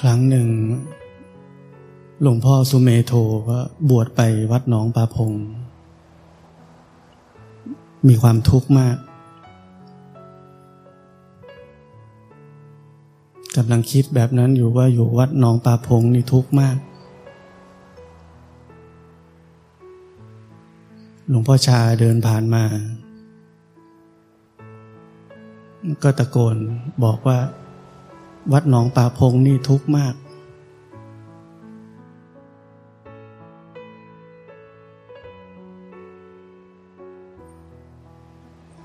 ครั้งหนึ่ง หลวงพ่อสุเมโทก็บวชไปวัดหนองปาพง มีความทุกข์มากกำลังคิดแบบนั้นอยู่ว่าอยู่วัดหนองปาพงนี่ทุกข์มาก หลวงพ่อชาเดินผ่านมา ก็ตะโกนบอกว่า วัดหนองป่าพงนี่ทุกข์มาก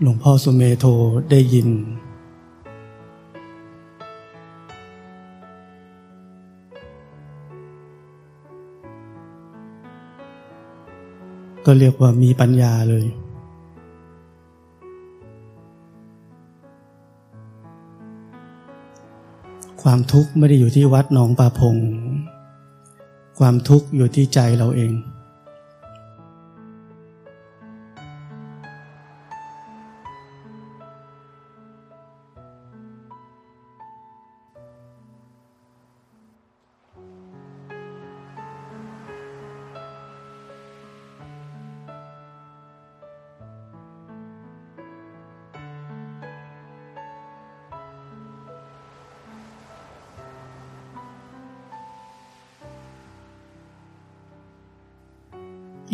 หลวงพ่อสุเมโทได้ยิน ก็เรียกว่ามีปัญญาเลย ความทุกข์ไม่ได้อยู่ที่วัดหนองปาพง ความทุกข์อยู่ที่ใจเราเอง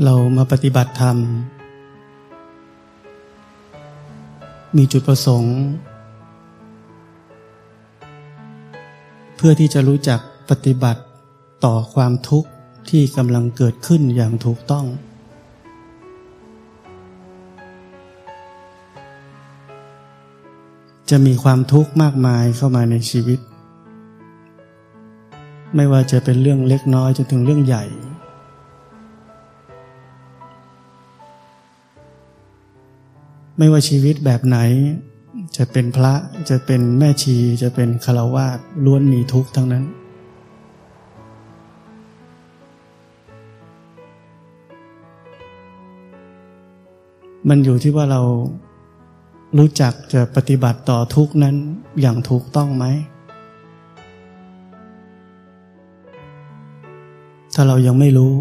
เรามาปฏิบัติธรรม มีจุดประสงค์ เพื่อที่จะรู้จักปฏิบัติต่อความทุกข์ที่กำลังเกิดขึ้นอย่างถูกต้อง จะมีความทุกข์มากมายเข้ามาในชีวิต ไม่ว่าจะเป็นเรื่องเล็กน้อยจนถึงเรื่องใหญ่ ไม่ว่าชีวิตแบบไหน จะเป็นพระจะเป็นแม่ชี จะเป็นคารวาสล้วนมีทุกข์ทั้งนั้น มันอยู่ที่ว่าเรารู้จักจะปฏิบัติต่อทุกนั้นอย่างถูกต้องไหม ถ้าเรายังไม่รู้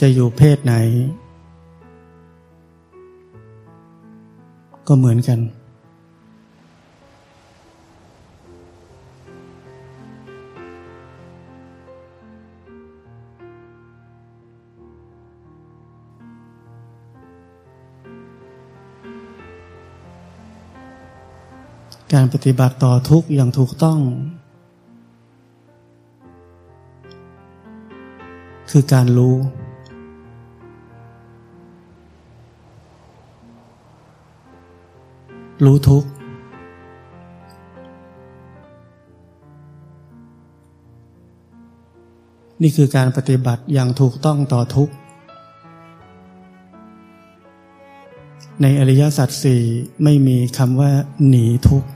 จะอยู่เพศไหน ก็เหมือนกัน การปฏิบัติต่อทุกอย่างถูกต้อง คือการรู้ รู้ทุก นี่คือการปฏิบัติอย่างถูกต้องต่อทุกในอริยสัจสี่ไม่มีคำว่าหนีทุกข์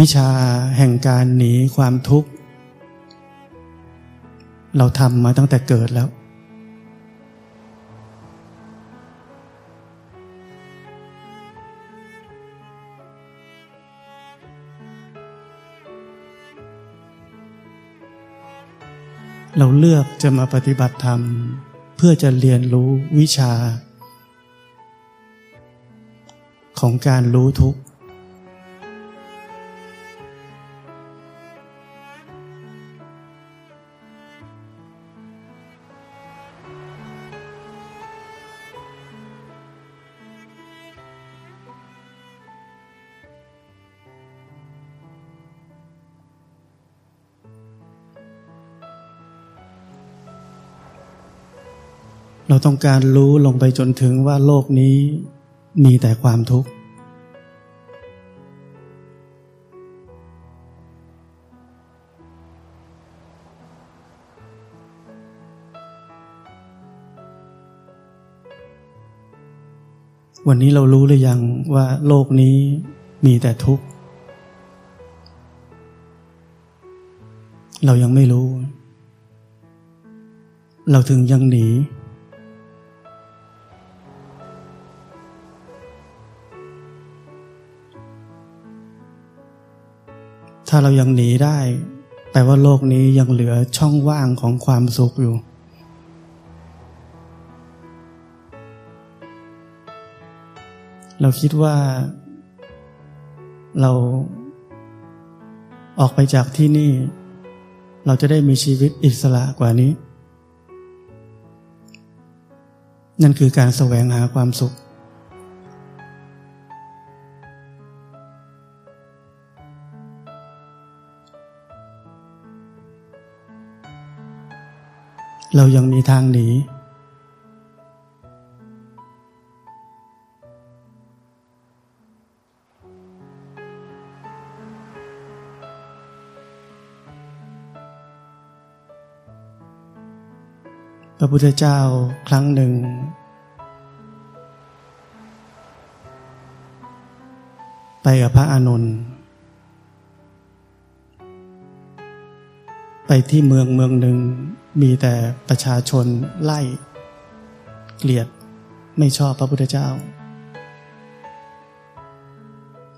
วิชาแห่งการหนีความทุกข์ เราทำมาตั้งแต่เกิดแล้ว เราเลือกจะมาปฏิบัติธรรม เพื่อจะเรียนรู้วิชา ของการรู้ทุกข์ เราต้องการรู้ลงไปจนถึงว่าโลกนี้มีแต่ความทุกข์ วันนี้เรารู้หรือยังว่าโลกนี้มีแต่ทุกข์ เรายังไม่รู้ เราถึงยังหนี ถ้าเรายังหนีได้แปลว่าโลกนี้ยังเหลือช่องว่างของความสุขอยู่เราคิดว่าเราออกไปจากที่นี่ เราจะได้มีชีวิตอิสระกว่านี้ นั่นคือการแสวงหาความสุข เรายังมีทางหนี พระพุทธเจ้าครั้งหนึ่ง ไปกับพระอานนท์ ไปที่เมืองเมืองหนึ่งมีแต่ประชาชนไล่ เกลียดไม่ชอบพระพุทธเจ้า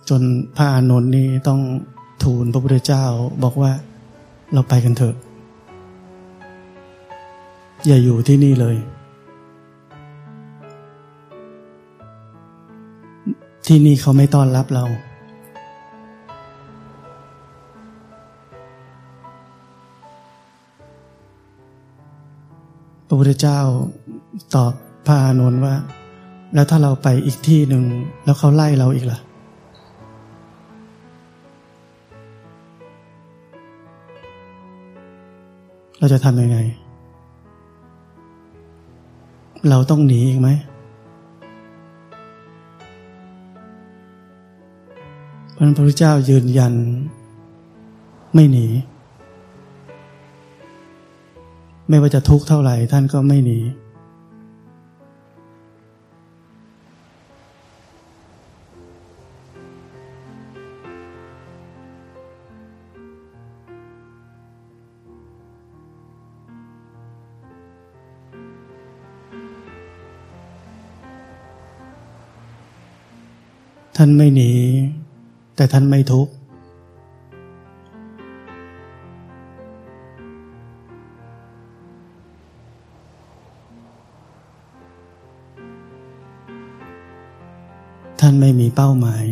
จนพระอานนท์นี่ต้องทูลพระพุทธเจ้าบอกว่าเราไปกันเถอะ อย่าอยู่ที่นี่เลย ที่นี่เขาไม่ต้อนรับเรา พระพุทธเจ้าตอบพระอานนท์ว่า แล้วถ้าเราไปอีกที่หนึ่งแล้วเขาไล่เราอีกล่ะเราจะทำยังไง เราต้องหนีอีกไหมพระพุทธเจ้ายืนยัน ไม่หนี ไม่ว่าจะทุกข์เท่าไหร่ท่านก็ไม่หนีท่านไม่หนี แต่ท่านไม่ทุกข์ เป้าหมาย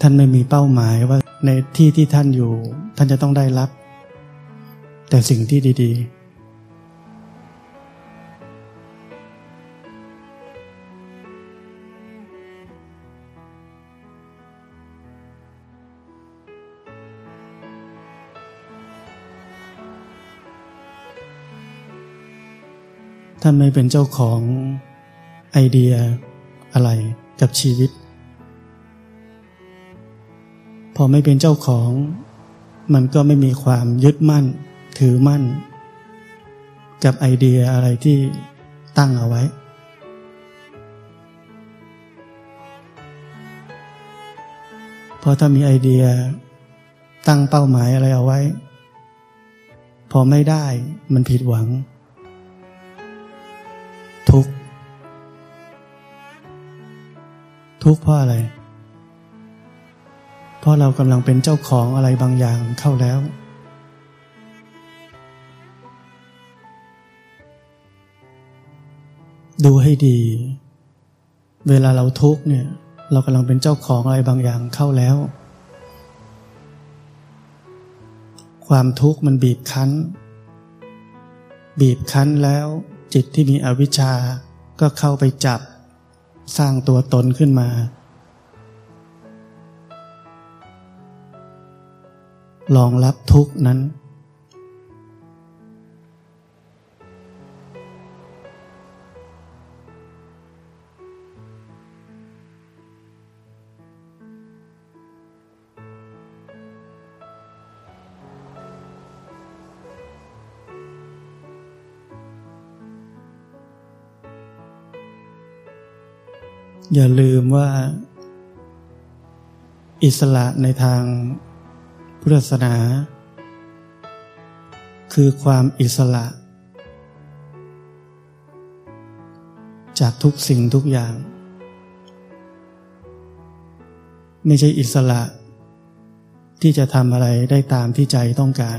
ท่านไม่มีเป้าหมายว่าในที่ที่ท่านอยู่ ท่านจะต้องได้รับ แต่สิ่งที่ดี ๆ ท่านไม่เป็นเจ้าของไอเดียอะไรกับชีวิต พอไม่เป็นเจ้าของ มันก็ไม่มีความยึดมั่น ถือมั่น กับไอเดียอะไรที่ตั้งเอาไว้พอถ้ามีไอเดียตั้งเป้าหมายอะไรเอาไว้ พอไม่ได้มันผิดหวัง ทุกข์เพราะอะไร เพราะเรากำลังเป็นเจ้าของอะไรบางอย่างเข้าแล้ว ดูให้ดี เวลาเราทุกข์เนี่ย เรากำลังเป็นเจ้าของอะไรบางอย่างเข้าแล้ว ความทุกข์มันบีบคั้น บีบคั้นแล้ว จิตที่มีอวิชชาก็เข้าไปจับ สร้างตัวตนขึ้นมาลองรับทุกนั้น มว่า อิสระในทางพุทธศาสนา คือความอิสระ จากทุกสิ่งทุกอย่าง ไม่ใช่อิสระที่จะทำอะไรได้ตามที่ใจต้องการ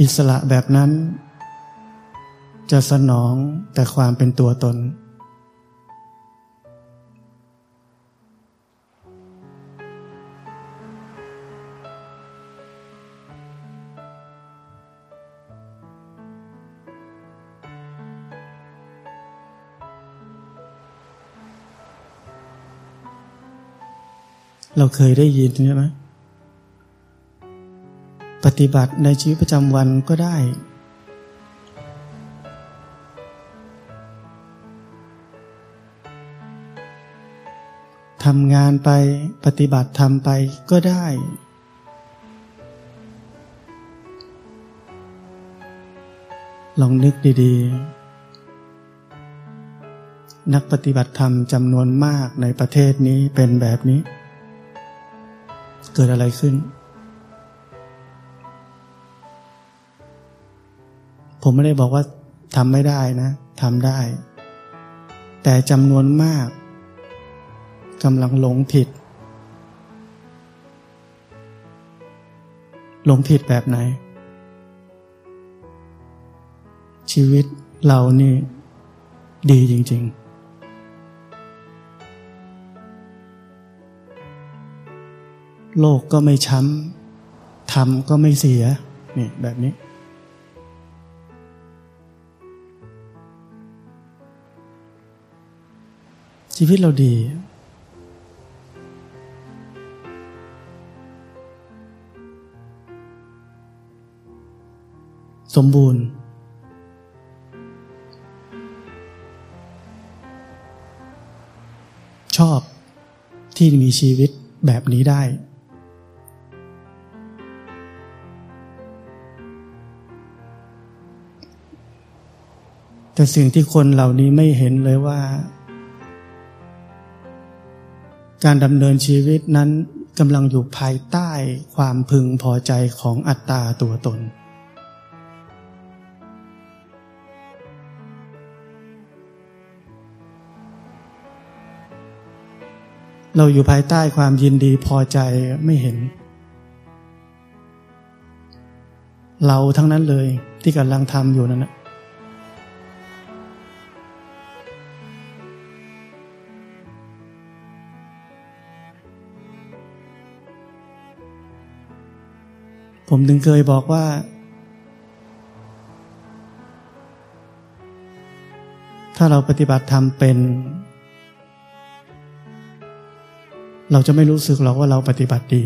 อิสระแบบนั้น จะสนองแต่ความเป็นตัวตน เราเคยได้ยินใช่ไหม ปฏิบัติในชีวิตประจำวันก็ได้ ทำงานไปปฏิบัติทำไปก็ได้ ลองนึกดีๆ นักปฏิบัติธรรมจำนวนมากในประเทศนี้เป็นแบบนี้ เกิดอะไรขึ้น ผมไม่ได้บอกว่าทำไม่ได้นะทำได้ แต่จำนวนมากกำลังหลงผิด หลงผิดแบบไหน ชีวิตเรานี่ดีจริง ๆโลกก็ไม่ช้ำทำก็ไม่เสีย นี่แบบนี้ ชีวิตเราดี สมบูรณ์ชอบที่มีชีวิตแบบนี้ได้ แต่สิ่งที่คนเหล่านี้ไม่เห็นเลยว่า การดำเนินชีวิตนั้นกำลังอยู่ภายใต้ความพึงพอใจของอัตตาตัวตน เราอยู่ภายใต้ความยินดีพอใจไม่เห็น เราทั้งนั้นเลยที่กำลังทำอยู่นั่นนะ ผมถึงเคยบอกว่า ถ้าเราปฏิบัติธรรมเป็น เราจะไม่รู้สึกหรอกว่าเราปฏิบัติดี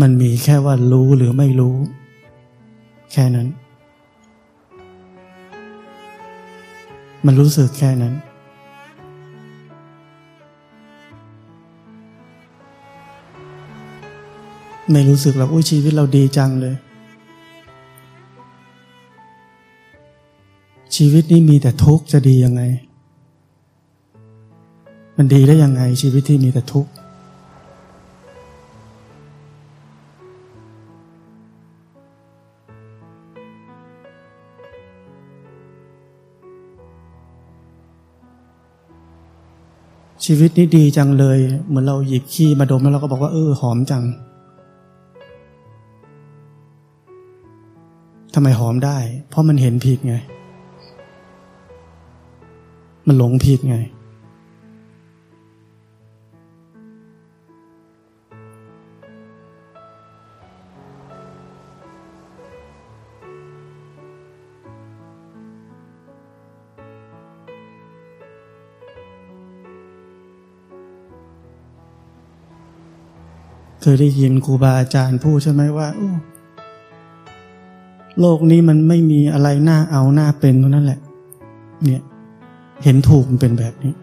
มันมีแค่ว่ารู้หรือไม่รู้ แค่นั้น มันรู้สึกแค่นั้น ไม่รู้สึกหรอกอุ้ยชีวิตเราดีจังเลย ชีวิตนี้มีแต่ทุกข์จะดียังไง มันดีได้ยังไง ชีวิตที่มีแต่ทุกข์ชีวิตนี้ดีจังเลย เหมือนเราหยิบขี้มาดมแล้วเราก็บอกว่าเออหอมจัง ทำไมหอมได้ เพราะมันเห็นผิดไง มันหลงผิดไง เคยได้ยินครูบาอาจารย์พูดใช่ไหมว่า โลกนี้มันไม่มีอะไรน่าเอาน่าเป็นตรงนั้นแหละ เนี่ย เห็นถูกมันเป็นแบบนี้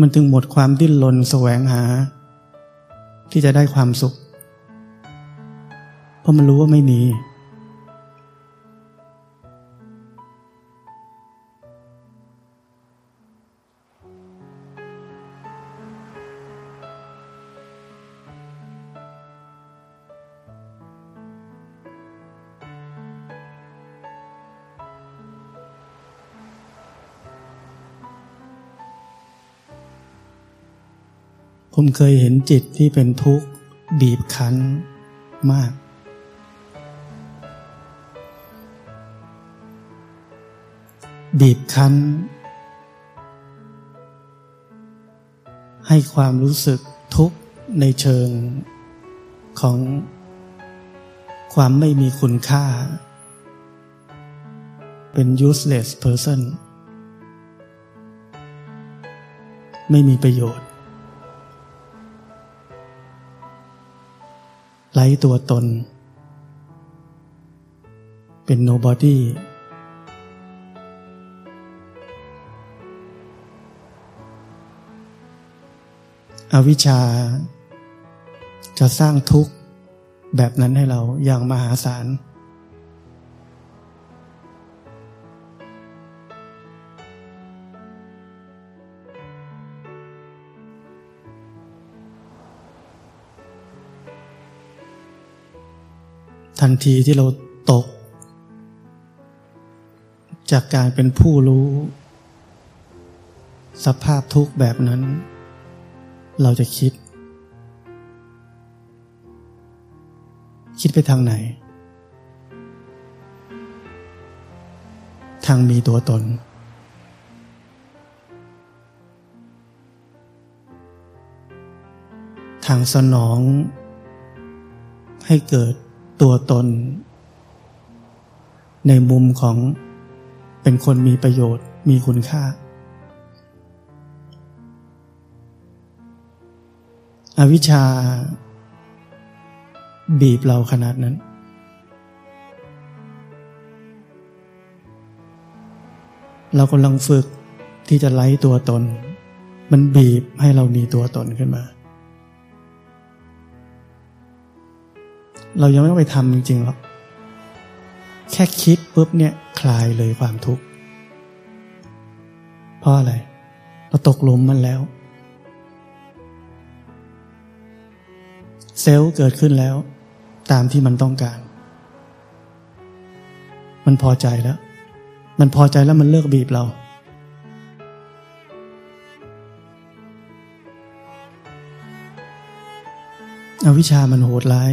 มันถึงหมดความดิ้นรนแสวงหา ที่จะได้ความสุข เพราะมันรู้ว่าไม่มี ผมเคยเห็นจิตที่เป็นทุกข์บีบคั้นมาก บีบคั้น ให้ความรู้สึกทุกข์ในเชิงของความไม่มีคุณค่า เป็น useless person ไม่มีประโยชน์ ไร้ตัวตน เป็นโนบอดี้อวิชชา จะสร้างทุกข์แบบนั้นให้เราอย่างมหาศาล ทันทีที่เราตก จากการเป็นผู้รู้ สภาพทุกข์แบบนั้น เราจะคิด คิดไปทางไหน ทางมีตัวตน ทางสนองให้เกิด ตัวตน ในมุมของเป็นคนมีประโยชน์มีคุณค่า อาวิชชา บีบเราขนาดนั้น เรากำลังฝึกที่จะไล่ตัวตน มันบีบให้เรามีตัวตนขึ้นมา เรายังไม่ต้องไปทำจริงๆหรอกแค่คิดปุ๊บเนี่ยคลายเลยความทุกข์เพราะอะไร เราตกหลุมมันแล้ว เซลล์เกิดขึ้นแล้ว ตามที่มันต้องการ มันพอใจแล้ว มันพอใจแล้วมันเลิกบีบเราอาวิชามันโหดร้าย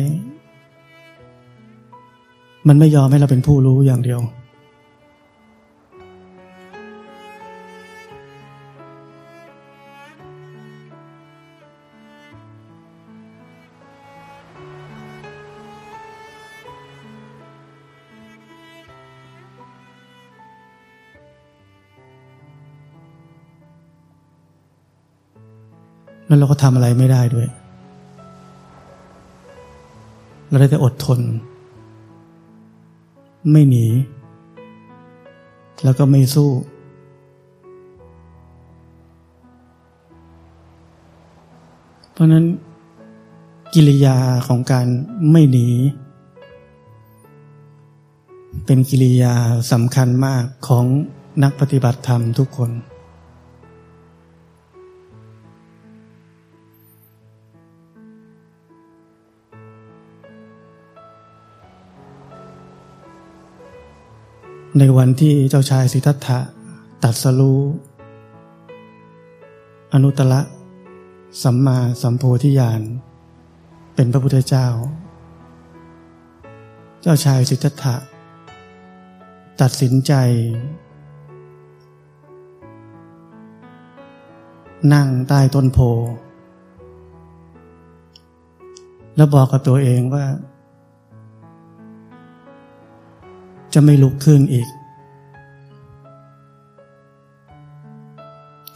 มันไม่ยอมให้เราเป็นผู้รู้อย่างเดียว แล้วเราก็ทำอะไรไม่ได้ด้วย เราได้แต่อดทน ไม่หนี แล้วก็ไม่สู้ เพราะนั้นกิริยาของการไม่หนี เป็นกิริยาสำคัญมากของนักปฏิบัติธรรมทุกคน ในวันที่เจ้าชายสิทธัตถะตัดสรู้อนุตตรสัมมาสัมโพธิญาณเป็นพระพุทธเจ้า เจ้าชายสิทธัตถะตัดสินใจ นั่งใต้ต้นโพแล้วบอกกับตัวเองว่า จะไม่ลุกขึ้นอีก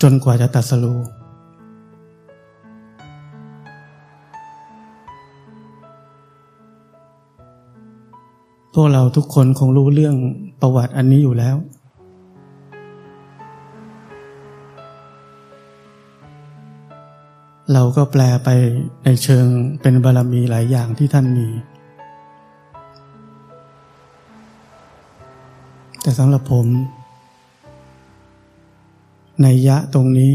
จนกว่าจะตัดสรูพวกเราทุกคนคงรู้เรื่องประวัติอันนี้อยู่แล้ว เราก็แปลไปในเชิงเป็นบารรมีหลายอย่างที่ท่านมี แต่สำหรับผม ในยะตรงนี้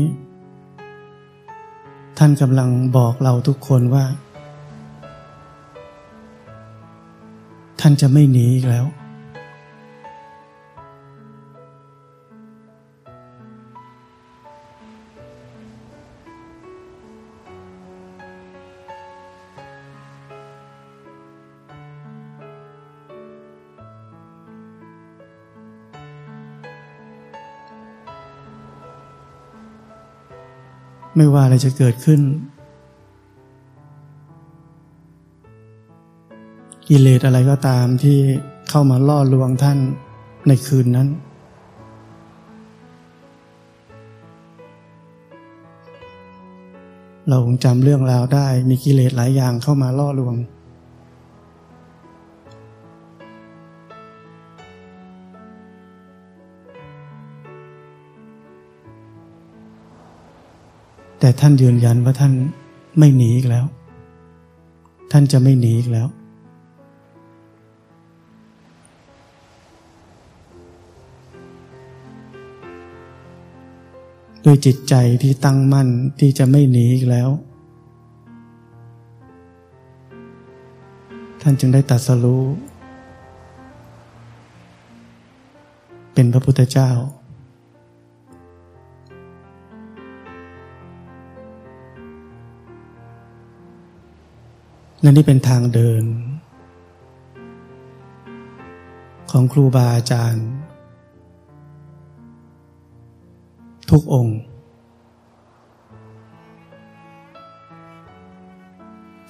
ท่านกำลังบอกเราทุกคนว่า ท่านจะไม่หนีอีกแล้ว ไม่ว่าอะไรจะเกิดขึ้น กิเลสอะไรก็ตามที่เข้ามาล่อลวงท่านในคืนนั้น เราคงจำเรื่องราวได้มีกิเลสหลายอย่างเข้ามาล่อลวง แต่ท่านยืนยันว่าท่านไม่หนีอีกแล้ว ท่านจะไม่หนีอีกแล้ว ด้วยจิตใจที่ตั้งมั่นที่จะไม่หนีอีกแล้ว ท่านจึงได้ตัดสรู้เป็นพระพุทธเจ้า และนี่เป็นทางเดิน ของครูบาอาจารย์ ทุกองค์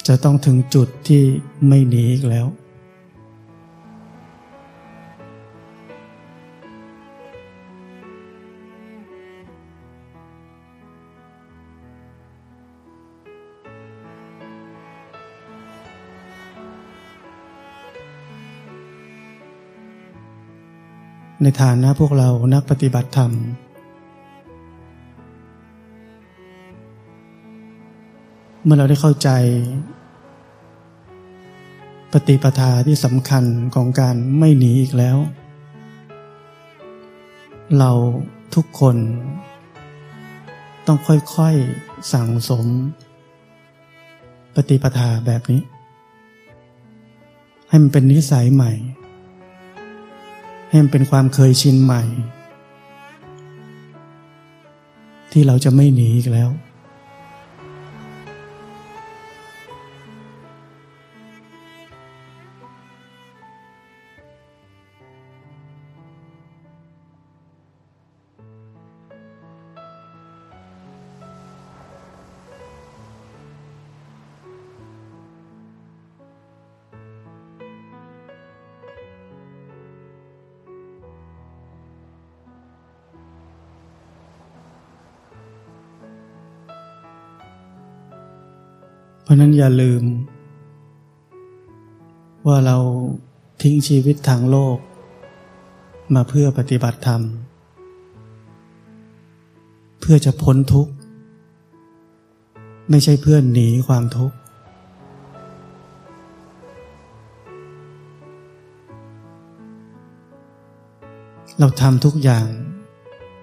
จะต้องถึงจุดที่ไม่หนีอีกแล้ว ในฐานะพวกเรานักปฏิบัติธรรม เมื่อเราได้เข้าใจ ปฏิปทาที่สำคัญของการไม่หนีอีกแล้ว เราทุกคน ต้องค่อยๆสั่งสม ปฏิปทาแบบนี้ ให้มันเป็นนิสัยใหม่ ให้มันเป็นความเคยชินใหม่ ที่เราจะไม่หนีอีกแล้ว เพราะนั้นอย่าลืม ว่าเราทิ้งชีวิตทางโลก มาเพื่อปฏิบัติธรรม เพื่อจะพ้นทุกข์ ไม่ใช่เพื่อหนีความทุกข์เราทำทุกอย่าง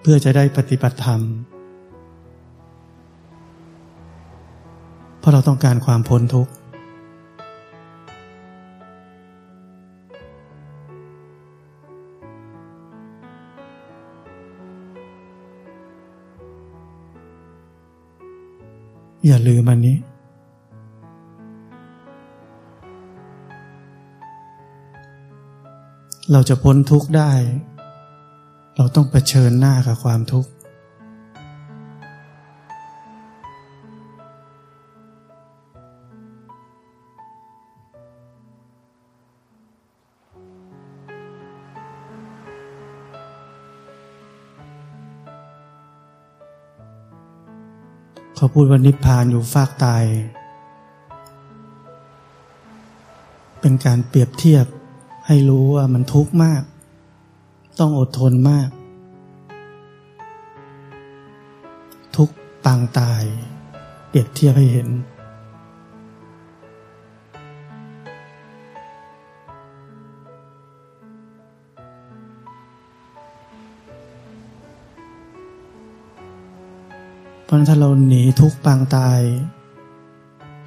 เพื่อจะได้ปฏิบัติธรรม ราะเราต้องการความพ้นทุกข์ อย่าลืมอันนี้เราจะพ้นทุกข์ได้ เราต้องเผชิญหน้ากับความทุกข์ พูดว่านิพพานอยู่ฟากตาย เป็นการเปรียบเทียบให้รู้ว่ามันทุกข์มาก ต้องอดทนมาก ทุกปางตาย เปรียบเทียบให้เห็น ราะถ้าเราหนีทุกปางตาย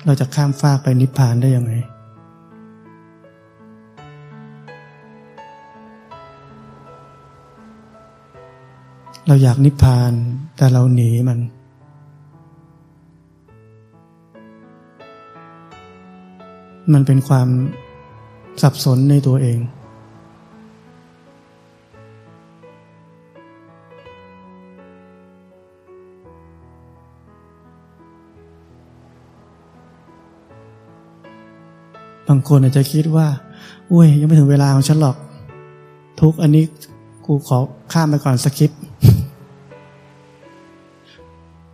เราจะข้ามฟากไปนิพพานได้ยังไงเราอยากนิพพานแต่เราหนีมัน มันเป็นความสับสนในตัวเองางคนอาจจะคิดว่าอุ้ยยังไม่ถึงเวลาของฉันหรอก ทุกอันนี้กูขอข้ามไปก่อนสกิป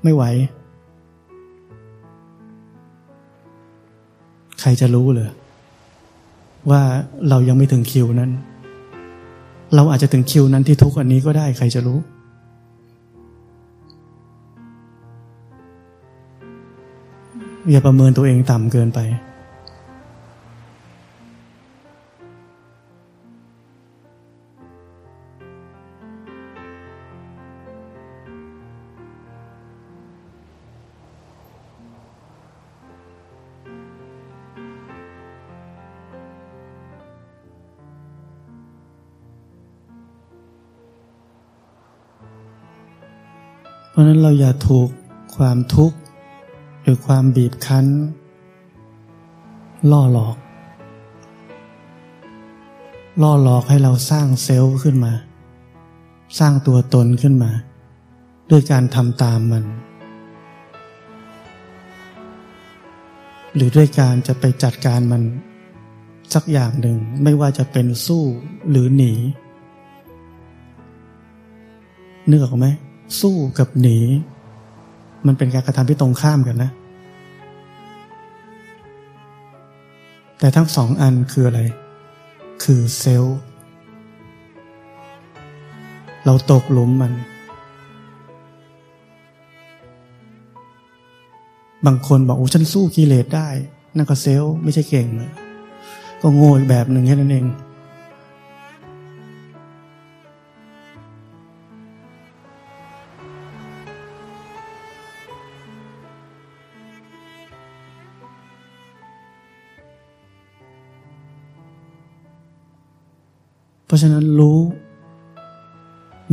ไม่ไหว ใครจะรู้เลยว่าเรายังไม่ถึงคิวนั้น เราอาจจะถึงคิวนั้นที่ทุกอันนี้ก็ได้ใครจะรู้ อย่าประเมินตัวเองต่ำเกินไป ราะนั้นเราอย่าถูกความทุกข์ หรือความบีบคั้น ล่อหลอก ล่อหลอกให้เราสร้างเซลล์ขึ้นมา สร้างตัวตนขึ้นมา ด้วยการทำตามมัน หรือด้วยการจะไปจัดการมัน สักอย่างหนึ่งไม่ว่าจะเป็นสู้หรือหนีนึกออกไหม สู้กับหนี มันเป็นการกระทำที่ตรงข้ามกันนะ แต่ทั้งสองอันคืออะไร คือเซลล์เราตกหลุมมัน บางคนบอกโอ้ฉันสู้กิเลสได้ นั่นก็เซลล์ไม่ใช่เก่งเลยก็โง่อีกแบบหนึ่งแค่นั้นเองะฉะนั้นรู้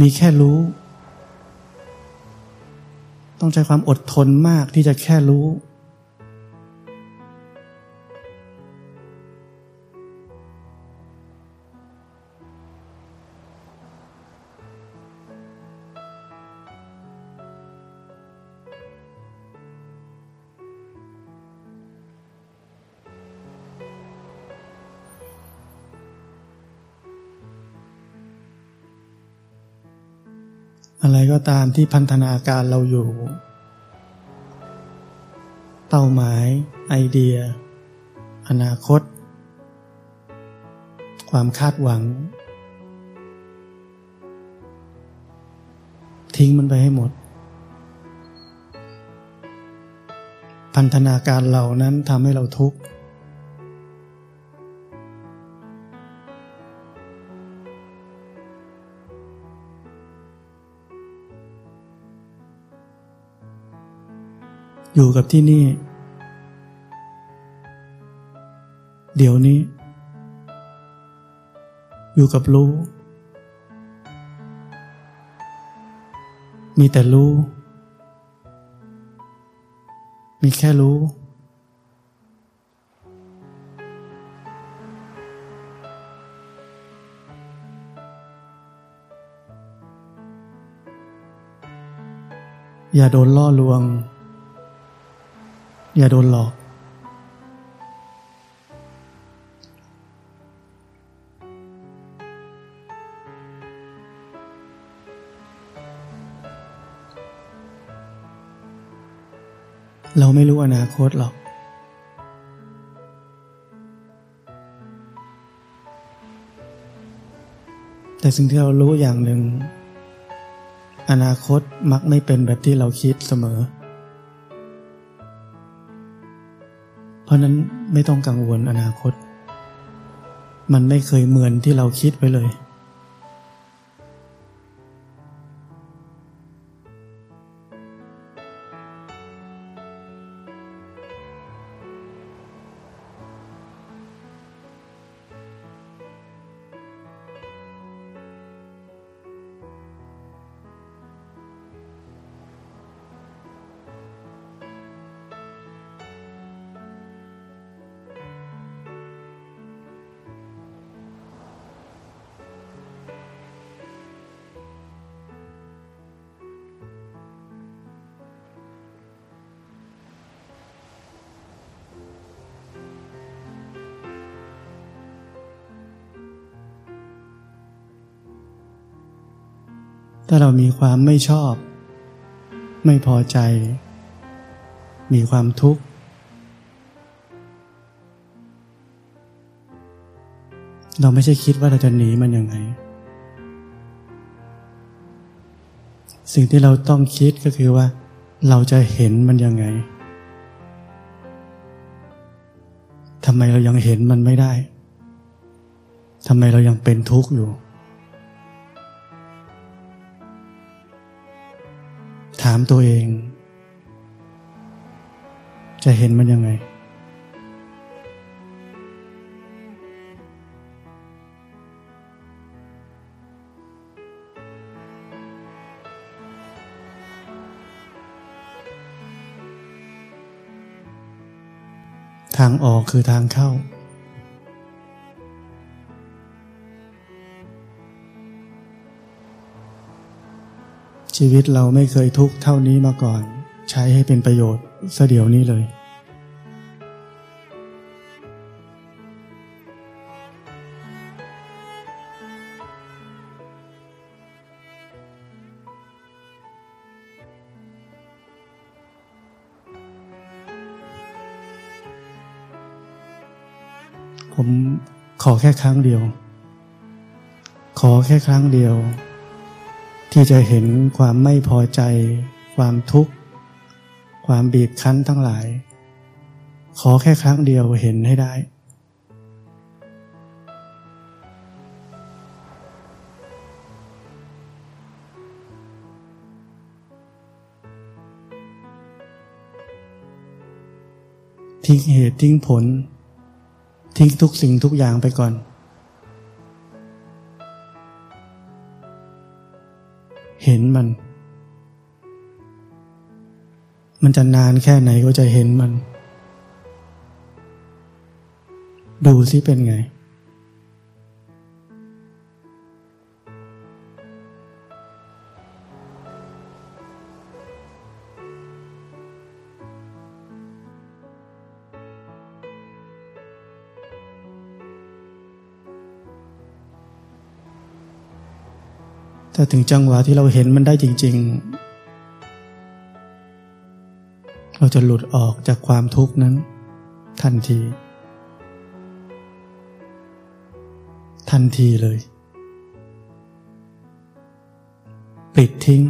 มีแค่รู้ ต้องใช้ความอดทนมากที่จะแค่รู้ ตามที่พันธนาการเราอยู่ เป้าหมาย ไอเดีย อนาคต ความคาดหวัง ทิ้งมันไปให้หมด พันธนาการเหล่านั้นทำให้เราทุกข์ อยู่กับที่นี่ เดี๋ยวนี้ อยู่กับรู้ มีแต่รู้ มีแค่รู้ อย่าโดนล่อลวง อย่าโดนหลอก เราไม่รู้อนาคตหรอก แต่สิ่งที่เรารู้อย่างหนึ่ง อนาคตมักไม่เป็นแบบที่เราคิดเสมอ เพราะนั้นไม่ต้องกังวลอนาคต มันไม่เคยเหมือนที่เราคิดไว้เลย เรามีความไม่ชอบ ไม่พอใจ มีความทุกข์ เราไม่ใช่คิดว่าเราจะหนีมันยังไง สิ่งที่เราต้องคิดก็คือว่า เราจะเห็นมันยังไงทำไมเรายังเห็นมันไม่ได้ทำไมเรายังเป็นทุกข์อยู่ ถามตัวเอง จะเห็นมันยังไง ทางออกคือทางเข้า ชีวิตเราไม่เคยทุกข์เท่านี้มาก่อน ใช้ให้เป็นประโยชน์เสเดี๋ยวนี้เลย ผมขอแค่ครั้งเดียว ขอแค่ครั้งเดียว ที่จะเห็นความไม่พอใจ ความทุกข์ ความบีบคั้นทั้งหลาย ขอแค่ครั้งเดียวเห็นให้ได้ทิ้งเหตุทิ้งผล ทิ้งทุกสิ่งทุกอย่างไปก่อน เห็นมัน มันจะนานแค่ไหนก็จะเห็นมัน ดูซิเป็นไง ถ้าถึงจังหวะที่เราเห็นมันได้จริง ๆ เราจะหลุดออกจากความทุกข์นั้น ทันที ทันทีเลยปิดทิ้ง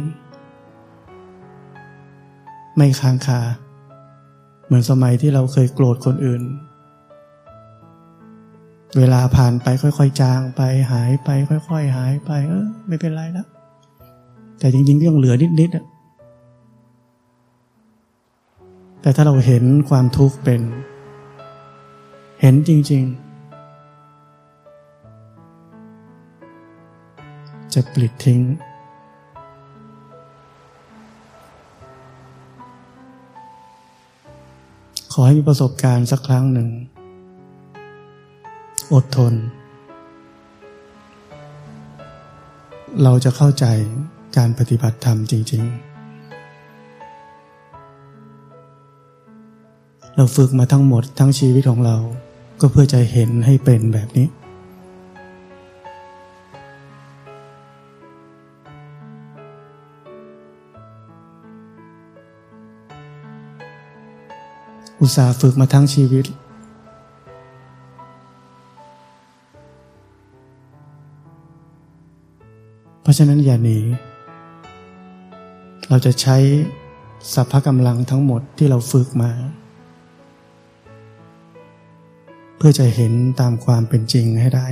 ไม่ค้างคา เหมือนสมัยที่เราเคยโกรธคนอื่น เวลาผ่านไปค่อย ๆ จางไปหายไป ค่อย ๆ หายไป เออ ไม่เป็นไรแล้วแต่จริงๆก็ยังเหลือนิดๆแต่ถ้าเราเห็นความทุกข์เป็น เห็นจริง ๆ จะปลิดทิ้ง ขอให้มีประสบการณ์สักครั้งหนึ่ง อดทน เราจะเข้าใจการปฏิบัติธรรมจริง ๆ เราฝึกมาทั้งหมดทั้งชีวิตของเรา ก็เพื่อจะเห็นให้เป็นแบบนี้ อุตส่าห์ฝึกมาทั้งชีวิต เพราะฉะนั้นอย่าหนี เราจะใช้สัพพกำลังทั้งหมดที่เราฝึกมา เพื่อจะเห็นตามความเป็นจริงให้ได้